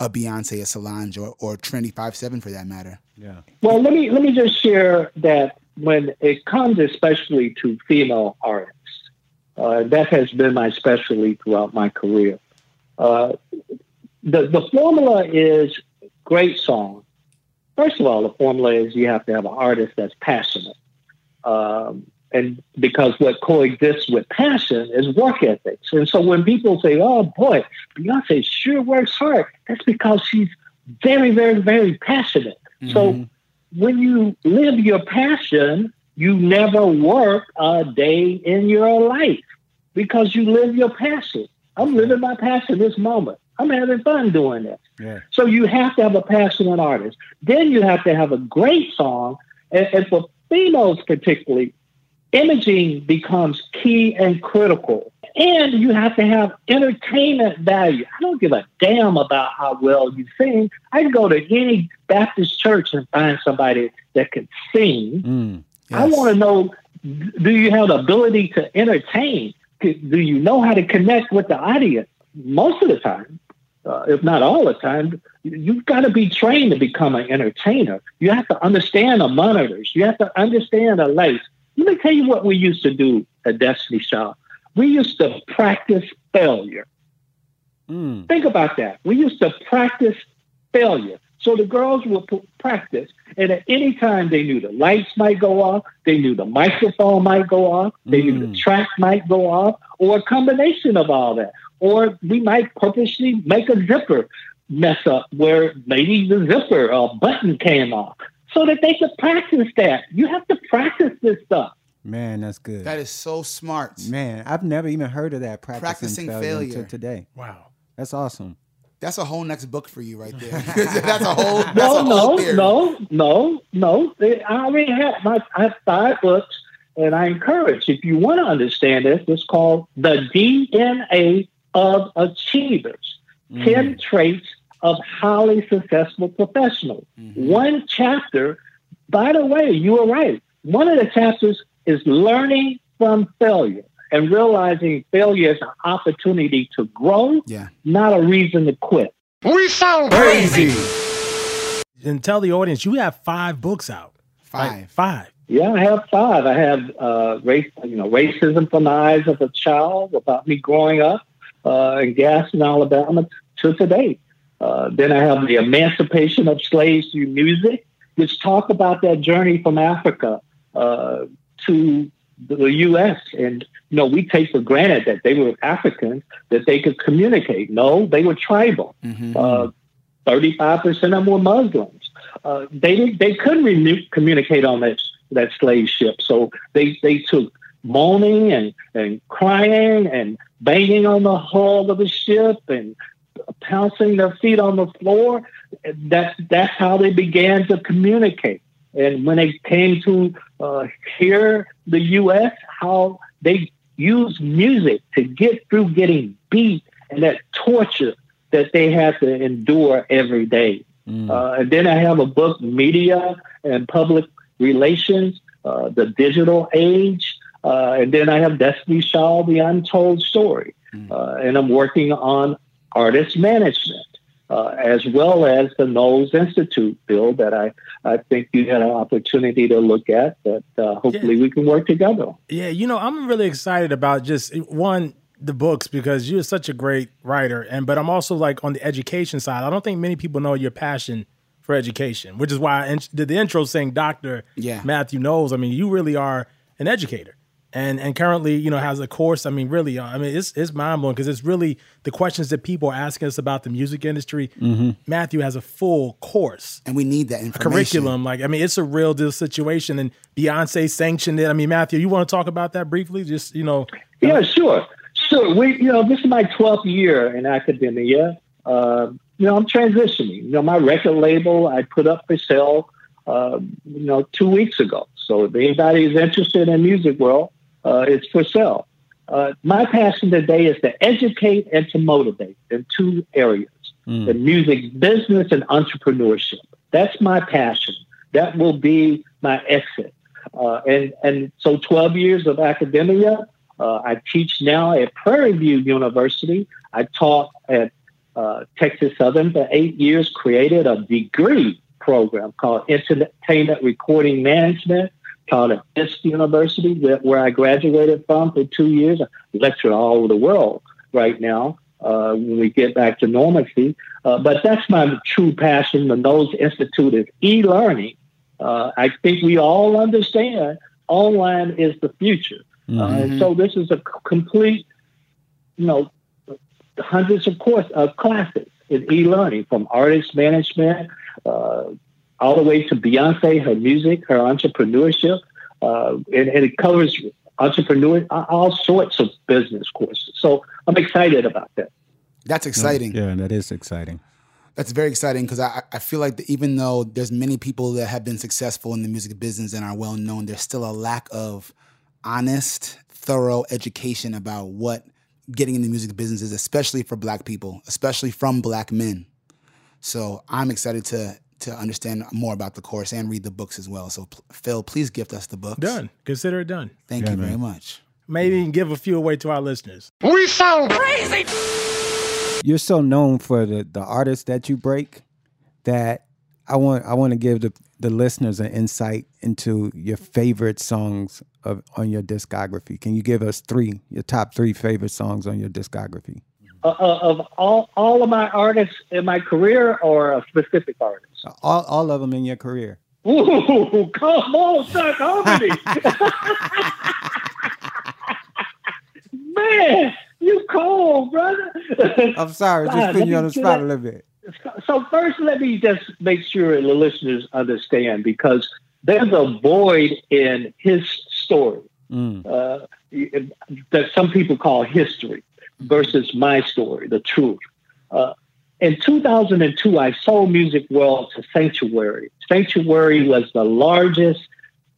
a Beyonce, a Solange, or or Trinity Five Seven for that matter. Yeah. Well, let me let me just share that when it comes especially to female artists, uh, that has been my specialty throughout my career. Uh, the the formula is great song. First of all, the formula is you have to have an artist that's passionate, um, and because what coexists with passion is work ethics. And so when people say, "Oh boy, Beyonce sure works hard," that's because she's very, very, very passionate. So when you live your passion, you never work a day in your life because you live your passion. I'm living my passion this moment. I'm having fun doing this. Yeah. So you have to have a passionate artist. Then you have to have a great song. And, and for females particularly, imaging becomes key and critical. And you have to have entertainment value. I don't give a damn about how well you sing. I can go to any Baptist church and find somebody that can sing. Mm. I want to know do you have the ability to entertain? Do you know how to connect with the audience? Most of the time, uh, if not all the time, you've got to be trained to become an entertainer. You have to understand the monitors. You have to understand the lights. Let me tell you what we used to do at Destiny's Child. We used to practice failure. Mm. Think about that. We used to practice failure. So the girls would p- practice, and at any time they knew the lights might go off, they knew the microphone might go off, they knew the track might go off, or a combination of all that. Or we might purposely make a zipper mess up where maybe the zipper or button came off so that they could practice that. You have to practice this stuff. Man, that's good. That is so smart. Man, I've never even heard of that practicing, Practicing failure, failure. until today. Wow. That's awesome. That's a whole next book for you right there. that's a whole. That's No, a whole no, theory. no, no, no. I already have my I have five books, and I encourage if you want to understand this, it's called the DNA of Achievers: Ten Traits of Highly Successful Professionals. One chapter. By the way, you were right. One of the chapters is learning from failure and realizing failure is an opportunity to grow, Yeah. not a reason to quit. We sound crazy. and tell the audience you have five books out. Five. five. Yeah, I have five. I have uh, race, you know, racism from the eyes of a child about me growing up uh, gas in Alabama, to today. Uh, then I have the emancipation of slaves through music, which talk about that journey from Africa uh, to the U.S. And you know, we take for granted that they were Africans, that they could communicate. No, they were tribal. Uh, Thirty-five percent of them were Muslims. Uh, they didn't- they couldn't remu- communicate on that that slave ship, so they they took moaning and and crying and banging on the hull of the ship and pouncing their feet on the floor. That's that's how they began to communicate. And when they came to uh, hear the U.S., how they used music to get through getting beat and that torture that they had to endure every day. Uh, and then I have a book, Media and Public Relations, uh, the Digital Age. Uh, and then I have Destiny's Child, The Untold Story. Uh, and I'm working on artist management, uh, as well as the Knowles Institute bill that I, I think you had an opportunity to look at that uh, hopefully we can work together. Yeah, you know, I'm really excited about just one the books because you're such a great writer, and but I'm also like on the education side. I don't think many people know your passion for education, which is why I did the intro saying Doctor Yeah. Mathew Knowles. I mean, you really are an educator, and and currently you know has a course. I mean, really, uh, I mean, it's it's mind blowing because it's really the questions that people are asking us about the music industry. Mathew has a full course And we need that information. curriculum. Like, I mean, it's a real deal situation, and Beyonce sanctioned it. I mean, Mathew, you want to talk about that briefly? Just you know, Yeah, sure. Sure. We, you know, this is my 12th year in academia. Uh, you know, I'm transitioning. You know, my record label I put up for sale, uh, you know, two weeks ago. So if anybody is interested in music world, uh, it's for sale. Uh, my passion today is to educate and to motivate in two areas: the music business and entrepreneurship. That's my passion. That will be my exit. Uh, and and so 12 years of academia. Uh, I teach now at Prairie View University. I taught at uh, Texas Southern for eight years, created a degree program called Entertainment Recording Management, taught at Fisk University, where, where I graduated from for two years. I lecture all over the world right now uh, when we get back to normalcy. Uh, but that's my true passion. The Knowles Institute is e-learning. Uh, I think we all understand online is the future. Uh, and so this is a complete, you know, hundreds of course of classes in e-learning from artist management uh, all the way to Beyonce, her music, her entrepreneurship, uh, and, and it covers entrepreneur all sorts of business courses. So I'm excited about that. That's exciting. Yeah, that is exciting. That's very exciting because I, I feel like that even though there's many people that have been successful in the music business and are well known, there's still a lack of honest, thorough education about what getting in the music business is, especially for black people, especially from black men. So I'm excited to to understand more about the course and read the books as well. So p- Phil, please gift us the books. done. Consider it done. Thank Yeah, you very much. Maybe even give a few away to our listeners. We sound crazy. You're so known for the the artists that you break that I want I want to give the the listeners an insight into your favorite songs of on your discography. Can you give us three your top three favorite songs on your discography? Uh, uh, of all all of my artists in my career, or a specific artist. All all of them in your career. Ooh, come on, Chuck Harmony. Man, you cold, brother. I'm sorry, just putting you on the spot it. a little bit. So first, let me just make sure the listeners understand because there's a void in his story Mm. uh, that some people call history versus my story, the truth. Uh, in 2002, I sold Music World to Sanctuary. Sanctuary was the largest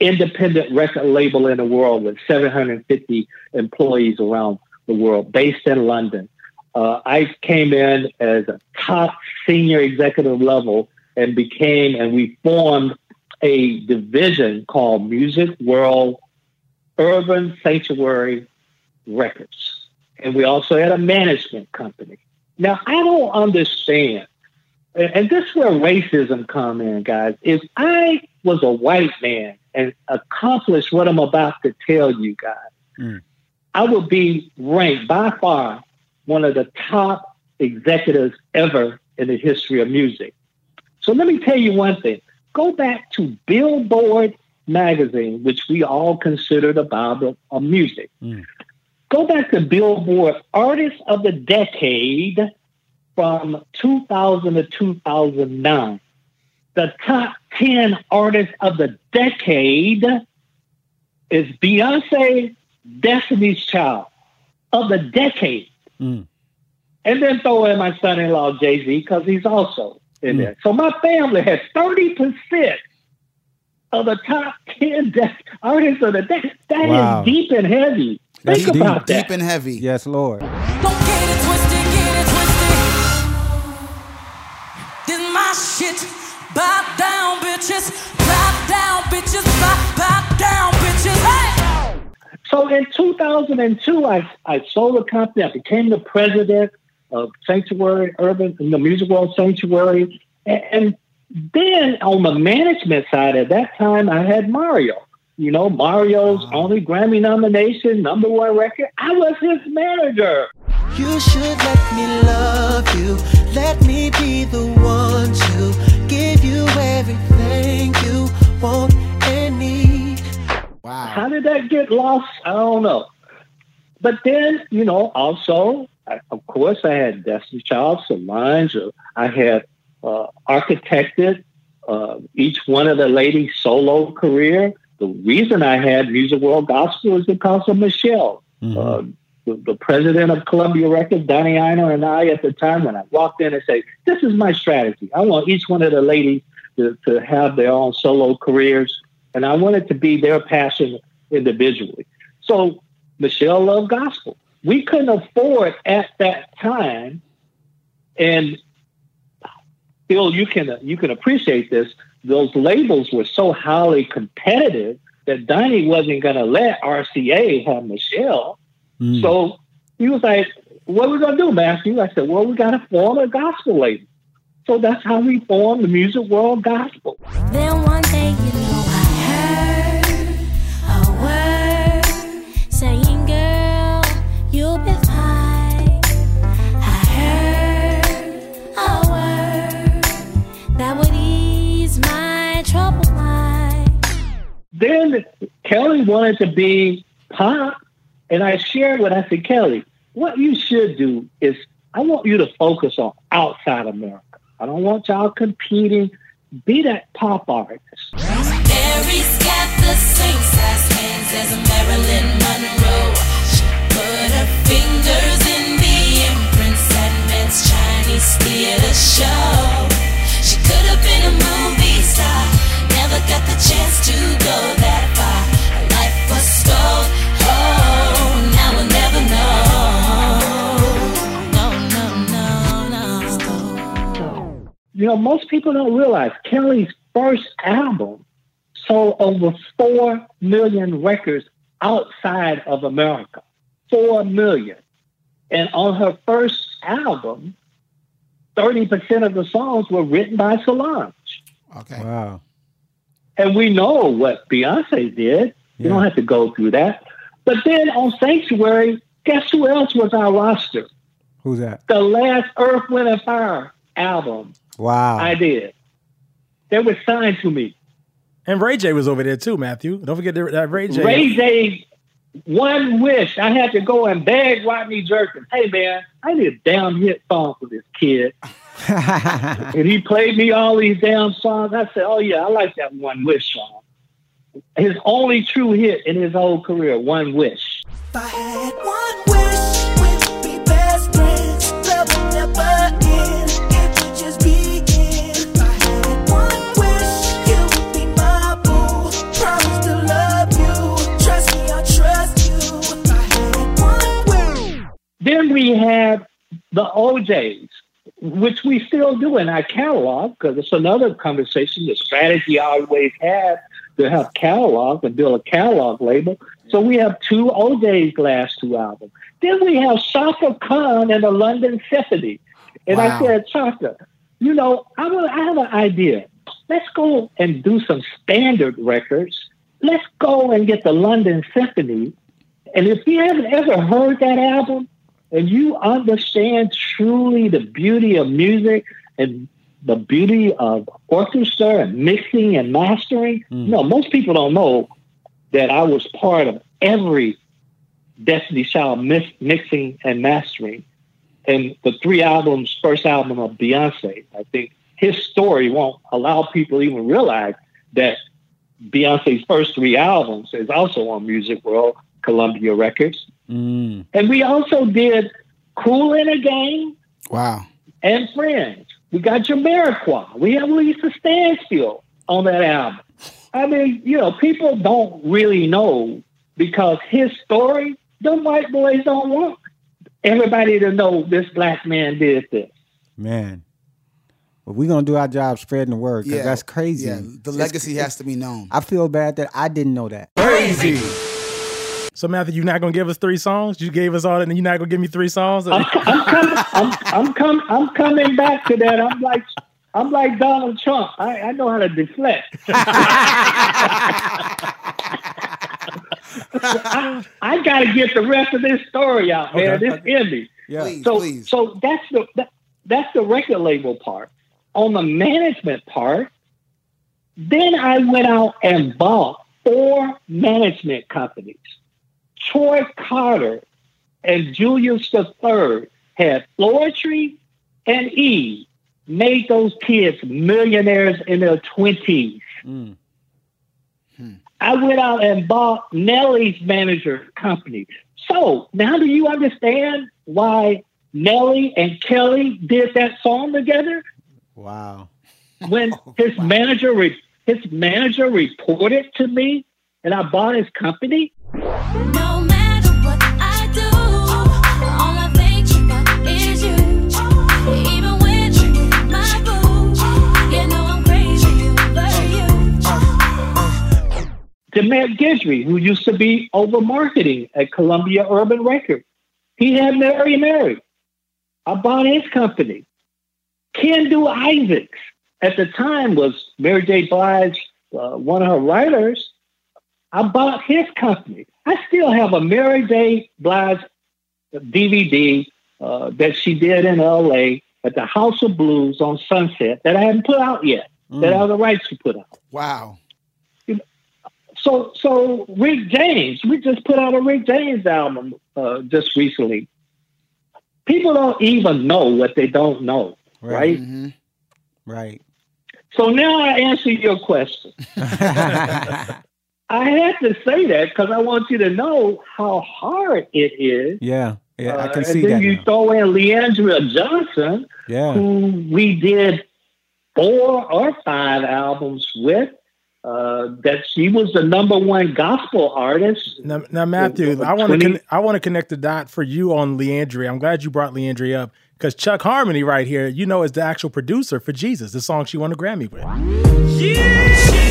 independent record label in the world with 750 employees around the world, based in London. Uh, I came in as a top senior executive level and became, and we formed a division called Music World Urban Sanctuary Records. And we also had a management company. Now, I don't understand and this is where racism come in, guys. If I was a white man and accomplished what I'm about to tell you guys, hmm. I would be ranked by far one of the top executives ever in the history of music. So let me tell you one thing. Go back to Billboard magazine, which we all consider the Bible of music. Hmm. Go back to Billboard Artist of the Decade from 2000 to 2009. The top 10 artists of the decade is Beyonce, Destiny's Child of the decade. Mm. And then throw in my son in law, Jay Z, because he's also in mm. there. So my family has 30% of the top 10 de- artists of the decade. That is Wow. deep and heavy. That's Think deep. about that. Deep and heavy. Yes, Lord. This my shit. Bow down, bitches. Bow down, bitches. Bow, bow down, bitches. Hey! So in 2002, I, I sold the company. I became the president of Sanctuary Urban, the Music World Sanctuary. And, and then on the management side at that time, I had Mario. You know, Mario's only Grammy nomination, number one record. I was his manager. You should let me love you. Let me be the one to give you everything you want and need. Wow. How did that get lost? I don't know. But then, you know, also, I, of course, I had Destiny Child, Solange. I had uh, architected uh, each one of the ladies' solo career. The reason I had Music World Gospel is because of Michelle. Uh, the, the president of Columbia Records, Donnie Ienner, and I at the time, when I walked in and said, This is my strategy. I want each one of the ladies to, to have their own solo careers, and I want it to be their passion individually. So Michelle loved gospel. We couldn't afford at that time, and Bill, you can you can appreciate this. Those labels were so highly competitive that Donnie wasn't going to let RCA have Michelle. Hmm. So he was like, "What are we gonna do, Mathew?" I said, "Well, we got to form a gospel label." So that's how we formed the Music World Gospel. Then one day, you Then Kelly wanted to be pop, and I shared with. I said, Kelly, what you should do is I want you to focus on outside America. I don't want y'all competing. Be that pop artist. Mary's got the same size hands as Marilyn Monroe. She put her fingers in the imprints that Mann's Chinese theater show. She could have been a movie star, got the chance to go that far. Her life was stole. Oh, now we'll never know. No, no, no, no. You know, most people don't realize Kelly's first album sold over 4 million records outside of America. 4 million. And on her first album, 30% of the songs were written by Solange. Okay. Wow. And we know what Beyonce did. You don't have to go through that. But then on Sanctuary, guess who else was our roster? Who's that? The last Earth, Wind, and Fire album Wow. I did. They were signed to me. And Ray J was over there too, Mathew. Don't forget that that Ray J. Ray J, one wish. I had to go and beg Rodney Jerkins. Hey man, I need a damn hit song for this kid. And he played me all these damn songs. I said, Oh yeah, I like that one wish song. His only true hit in his whole career, One Wish. If I had one wish, we'd be best friends. Love will never end. It would just begin. If I had one wish, you would be my boo. Promise to love you. Trust me, I'll trust you. If I had one wish. Then we had the O'Jays, which we still do in our catalog because it's another conversation. The strategy I always had to have catalog and build a catalog label. So we have two O'Jays last two albums. Then we have Chaka Khan and the London Symphony. And I Wow. said, Chaka, you know, I, will, I have an idea. Let's go and do some standard records. Let's go and get the London Symphony. And if you haven't ever heard that album and you understand truly the beauty of music and the beauty of orchestra and mixing and mastering, mm. you know, most people don't know that I was part of every Destiny Child mix, mixing and mastering. And the three albums, first album of Beyonce, I think his story won't allow people to even realize that Beyonce's first three albums is also on Music World, Columbia Records. Mm. And we also did Kool and the Gang Wow. and Friends. We got Jamiroquai. We have Lisa Stansfield on that album. I mean, you know, people don't really know because his story, the white boys don't want everybody to know this black man did this. Man. But we're gonna do our job spreading the word because Yeah, that's crazy. yeah, the It's- legacy has to be known. I feel bad that I didn't know that. Crazy. So Mathew, you're not gonna give us three songs? You gave us all that, and you're not gonna give me three songs? I'm I'm com- I'm coming back to that. I'm like I'm like Donald Trump. I, I know how to deflect. I, I got to get the rest of this story out, man. Okay. This in me. Yeah. Please, so please. so that's the that, that's the record label part. On the management part, then I went out and bought four management companies. Troy Carter and Julius III had Floetry and E made those kids millionaires in their twenties. Mm. I went out and bought Nelly's manager company. So now do you understand why Nelly and Kelly did that song together? Wow. When his manager re- his manager reported to me and I bought his company, Do. Demmette Guidry, who used to be over marketing at Columbia Urban Records, he had Mary Mary. I bought his company. Kendu Isaacs at the time was Mary J. Blige, uh, one of her writers. I bought his company. I still have a Mary J. Blige DVD uh, that she did in LA at the House of Blues on Sunset that I haven't put out yet, that I have the rights to put out. Wow. So, so Rick James, we just put out a Rick James album uh, just recently. People don't even know what they don't know, right? Mhm. Right. So now I answer your question. I had to say that because I want you to know how hard it is. Yeah. Yeah. I Uh, can and see then that. you now. throw in Le'Andria Johnson, Yeah. who we did four or five albums with. Uh, that she was the number one gospel artist. Now, now Mathew, Over I want to 20 con- I want to connect the dot for you on Le'Andria. I'm glad you brought Le'Andria up because Chuck Harmony right here, you know, is the actual producer for Jesus, the song she won a Grammy with. And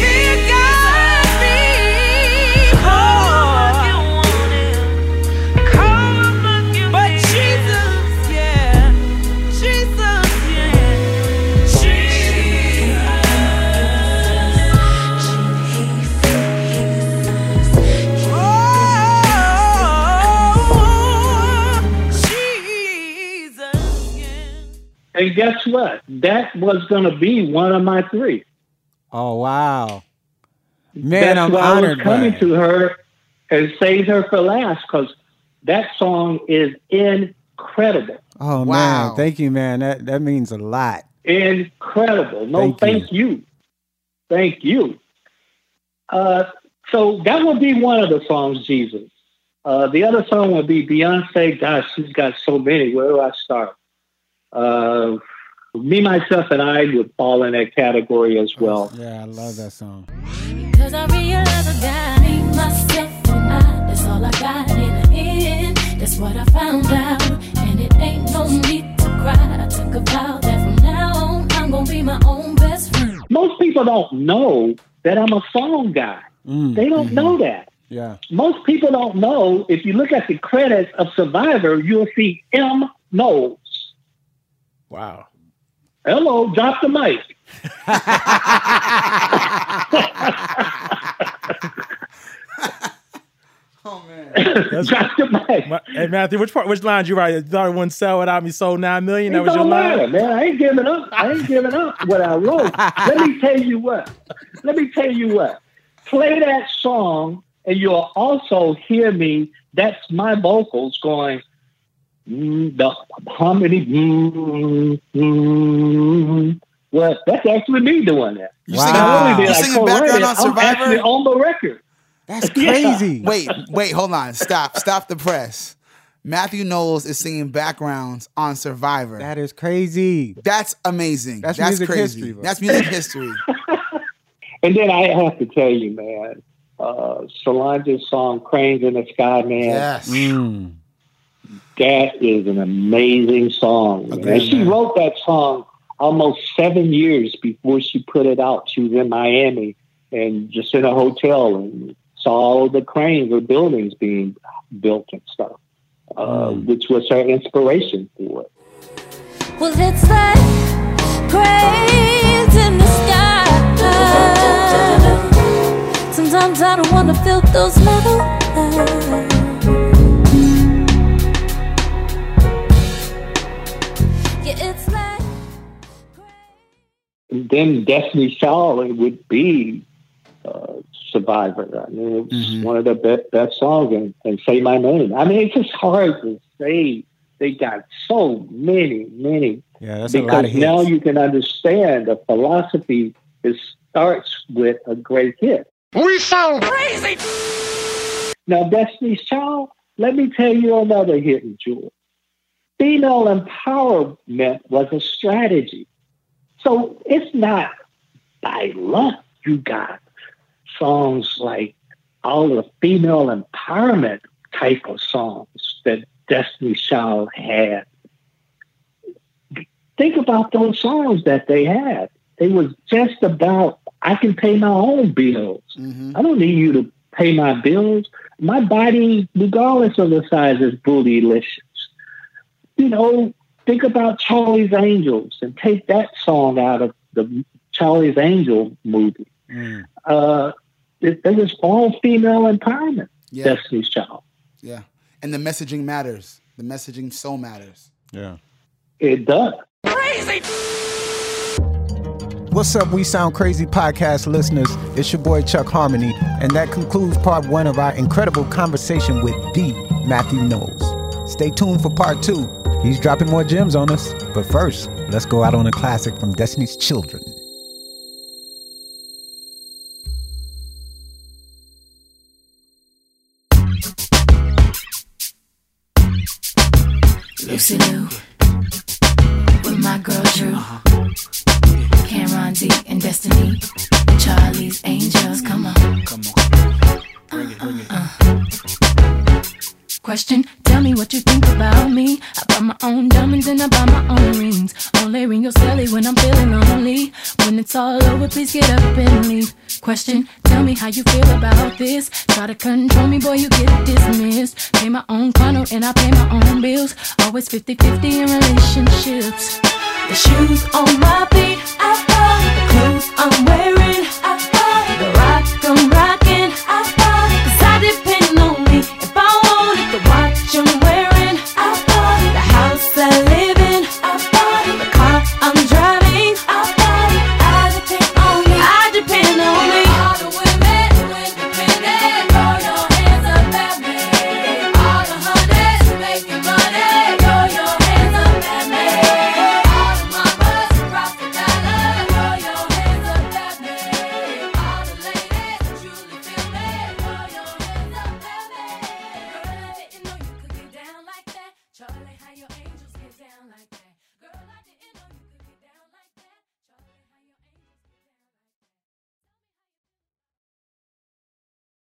guess what? That was going to be one of my three. Oh wow. Man, That's I'm why I was honored by coming to her and saved her for last because that song is incredible. Oh Wow. man, thank you, man. That that means a lot. Incredible. No, Thank thank, you. Thank you. Uh, so that would be one of the songs, Jesus. Uh, the other song would be Beyonce. Gosh, she's got so many. Where do I start? Uh, me, myself, and I would fall in that category as well. Yeah, I love that song. Cause I realize I got me, myself, and I. That's all I got in the end. That's what I found out. And it ain't no need to cry. I took a vow that from now on, I'm gonna be my own best friend. Most people don't know that I'm a song guy. Mm, They don't mhm. know that. Yeah. Most people don't know. If you look at the credits of Survivor, you'll see M. Knowles. Wow. Hello, drop the mic. Oh man. That's, drop the mic. Ma- Hey Mathew, which part, which line lines you write? You thought it wouldn't sell without me, sold nine million. That It was your matter, line. man. I ain't giving up. I ain't giving up what I wrote. Let me tell you what. Let me tell you what. Play that song, and you'll also hear me. That's my vocals going. The harmony. Mm, mm, well, that's actually me doing that. You singing- Not only did you I singing background it, on I'm Survivor? on the record. That's Yeah. crazy. Wait, wait, hold on. Stop, stop the press. Mathew Knowles is singing backgrounds on Survivor. That is crazy. That's amazing. That's That's, music crazy. history, bro. That's music history. And then I have to tell you, man, uh, Solange's song "Cranes in the Sky," man. Yes. Mm. That is an amazing song. man. And she wrote that song almost seven years before she put it out. She was in Miami and just in a hotel and saw all the cranes or buildings being built and stuff, uh, which was her inspiration for it. Well, it's like cranes in the sky. Sometimes I don't wanna feel those metal eyes. Then Destiny Child would be uh, Survivor. I mean, it was one of the best, best songs, and, and Say My Name. I mean, it's just hard to say. They got so many, many. Yeah, that's a because lot of hits. now you can understand the philosophy. It starts with a great hit. We sound crazy. Now, Destiny's Child, let me tell you another hidden jewel. Female empowerment was a strategy. So it's not by luck you got songs like all the female empowerment type of songs that Destiny's Child had. Think about those songs that they had. They was just about I can pay my own bills. Mm-hmm. I don't need you to pay my bills. My body, regardless of the size, is bootylicious. You know, think about Charlie's Angels and take that song out of the Charlie's Angel movie. Uh, it, it was all female empowerment. Yeah. Destiny's Child. Yeah. And the messaging matters. The messaging so matters. Yeah. It does. Crazy. What's up, We Sound Crazy podcast listeners? It's your boy Chuck Harmony, and that concludes part one of our incredible conversation with the Mathew Knowles. Stay tuned for part two. He's dropping more gems on us. But first, let's go out on a classic from Destiny's Children. Your celly when I'm feeling lonely. When it's all over, please get up and leave. Question, tell me how you feel about this. Try to control me, boy, you get dismissed. Pay my own condo and I pay my own bills. Always 50 50 in relationships. The shoes on my feet, I love the clothes I'm wearing.